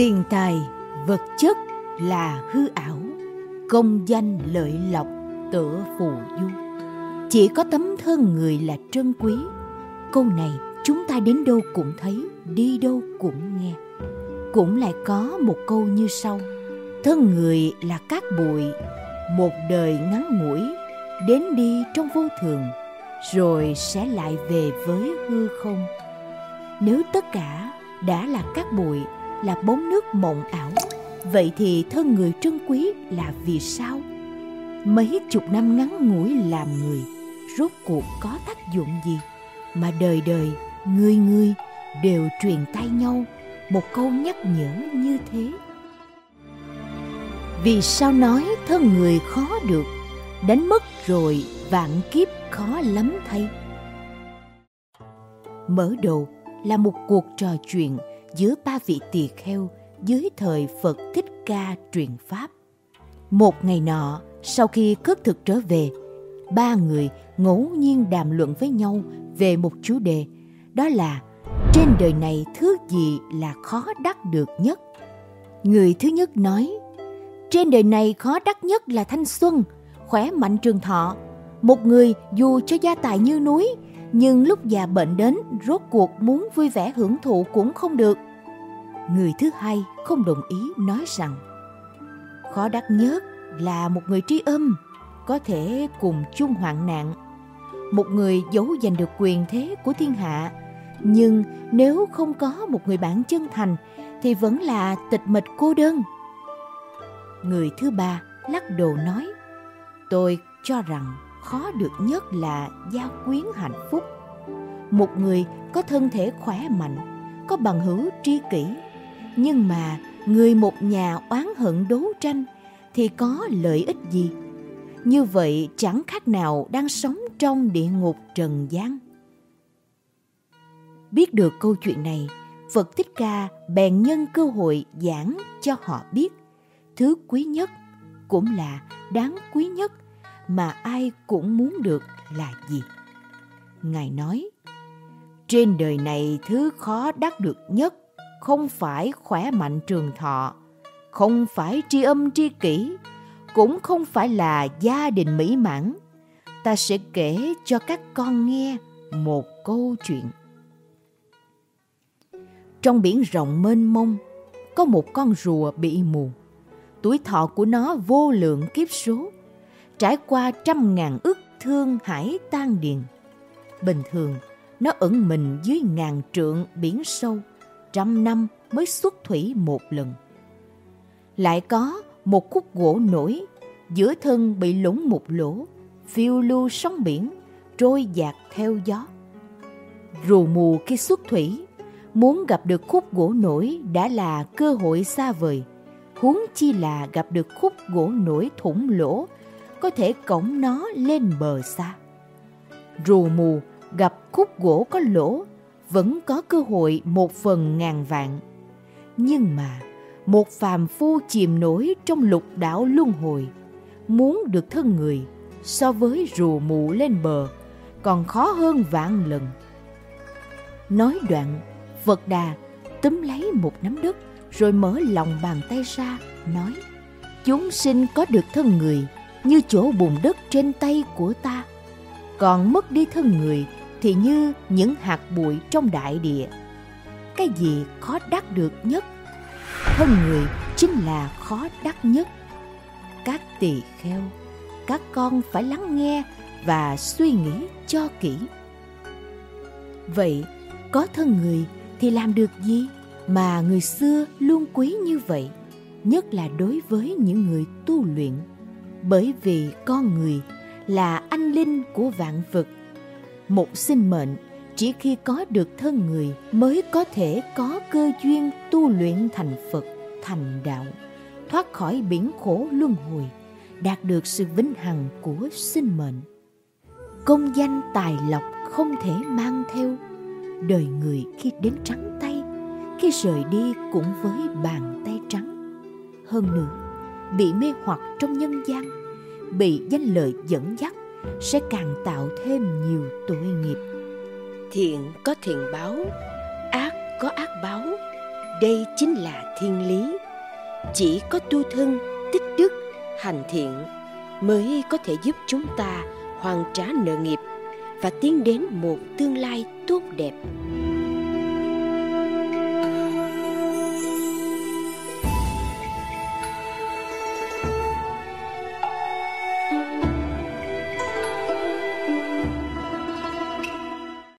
tiền tài, vật chất là hư ảo. Công danh lợi lộc tựa phù du. Chỉ có tấm thân người là trân quý. Câu này chúng ta đến đâu cũng thấy, đi đâu cũng nghe. Cũng lại có một câu như sau. Thân người là cát bụi, một đời ngắn ngủi, đến đi trong vô thường, rồi sẽ lại về với hư không. Nếu tất cả đã là cát bụi là bốn nước mộng ảo. Vậy thì thân người trân quý là vì sao? Mấy chục năm ngắn ngủi làm người, rốt cuộc có tác dụng gì? Mà đời đời, người người đều truyền tay nhau một câu nhắc nhở như thế. Vì sao nói thân người khó được, đánh mất rồi vạn kiếp khó lắm thay? Mở đầu là một cuộc trò chuyện giữa ba vị tỳ kheo dưới thời Phật Thích Ca truyền Pháp. Một ngày nọ, sau khi khất thực trở về, ba người ngẫu nhiên đàm luận với nhau về một chủ đề, đó là trên đời này thứ gì là khó đắc được nhất. Người thứ nhất nói, trên đời này khó đắc nhất là thanh xuân, khỏe mạnh trường thọ. Một người dù cho gia tài như núi, nhưng lúc già bệnh đến, rốt cuộc muốn vui vẻ hưởng thụ cũng không được. Người thứ hai không đồng ý nói rằng khó đắc nhất là một người tri âm, có thể cùng chung hoạn nạn. Một người giấu giành được quyền thế của thiên hạ, nhưng nếu không có một người bạn chân thành thì vẫn là tịch mịch cô đơn. Người thứ ba lắc đầu nói, tôi cho rằng khó được nhất là gia quyến hạnh phúc. Một người có thân thể khỏe mạnh, có bằng hữu tri kỷ, nhưng mà người một nhà oán hận đấu tranh thì có lợi ích gì? Như vậy chẳng khác nào đang sống trong địa ngục trần gian. Biết được câu chuyện này, Phật Thích Ca bèn nhân cơ hội giảng cho họ biết thứ quý nhất cũng là đáng quý nhất mà ai cũng muốn được là gì. Ngài nói, trên đời này thứ khó đắc được nhất không phải khỏe mạnh trường thọ, không phải tri âm tri kỷ, cũng không phải là gia đình mỹ mãn. Ta sẽ kể cho các con nghe một câu chuyện. Trong biển rộng mênh mông, có một con rùa bị mù. Tuổi thọ của nó vô lượng kiếp số, trải qua trăm ngàn ức thương hải tan điền. Bình thường, nó ẩn mình dưới ngàn trượng biển sâu, trăm năm mới xuất thủy một lần. Lại có một khúc gỗ nổi, giữa thân bị lũng một lỗ, phiêu lưu sóng biển, trôi dạt theo gió. Rù mù khi xuất thủy, muốn gặp được khúc gỗ nổi đã là cơ hội xa vời, huống chi là gặp được khúc gỗ nổi thủng lỗ, có thể cổng nó lên bờ xa. Rù mù gặp khúc gỗ có lỗ vẫn có cơ hội một phần ngàn vạn. Nhưng mà, một phàm phu chìm nổi trong lục đảo luân hồi, muốn được thân người so với rùa mù lên bờ còn khó hơn vạn lần. Nói đoạn, Phật Đà túm lấy một nắm đất rồi mở lòng bàn tay ra, nói Chúng sinh có được thân người như chỗ bùn đất trên tay của ta, còn mất đi thân người thì như những hạt bụi trong đại địa. Cái gì khó đắc được nhất? Thân người chính là khó đắc nhất. Các tỳ kheo, các con phải lắng nghe và suy nghĩ cho kỹ. Vậy, có thân người thì làm được gì mà người xưa luôn quý như vậy? Nhất là đối với những người tu luyện. Bởi vì con người là anh linh của vạn vật một sinh mệnh chỉ khi có được thân người mới có thể có cơ duyên tu luyện thành Phật, thành đạo, thoát khỏi biển khổ luân hồi, đạt được sự vĩnh hằng của sinh mệnh. Công danh tài lộc không thể mang theo, đời người khi đến trắng tay, khi rời đi cũng với bàn tay trắng. Hơn nữa, bị mê hoặc trong nhân gian, bị danh lợi dẫn dắt sẽ càng tạo thêm nhiều tội nghiệp. Thiện có thiện báo ác có ác báo. Đây chính là thiên lý. Chỉ có tu thân tích đức hành thiện mới có thể giúp chúng ta hoàn trả nợ nghiệp và tiến đến một tương lai tốt đẹp.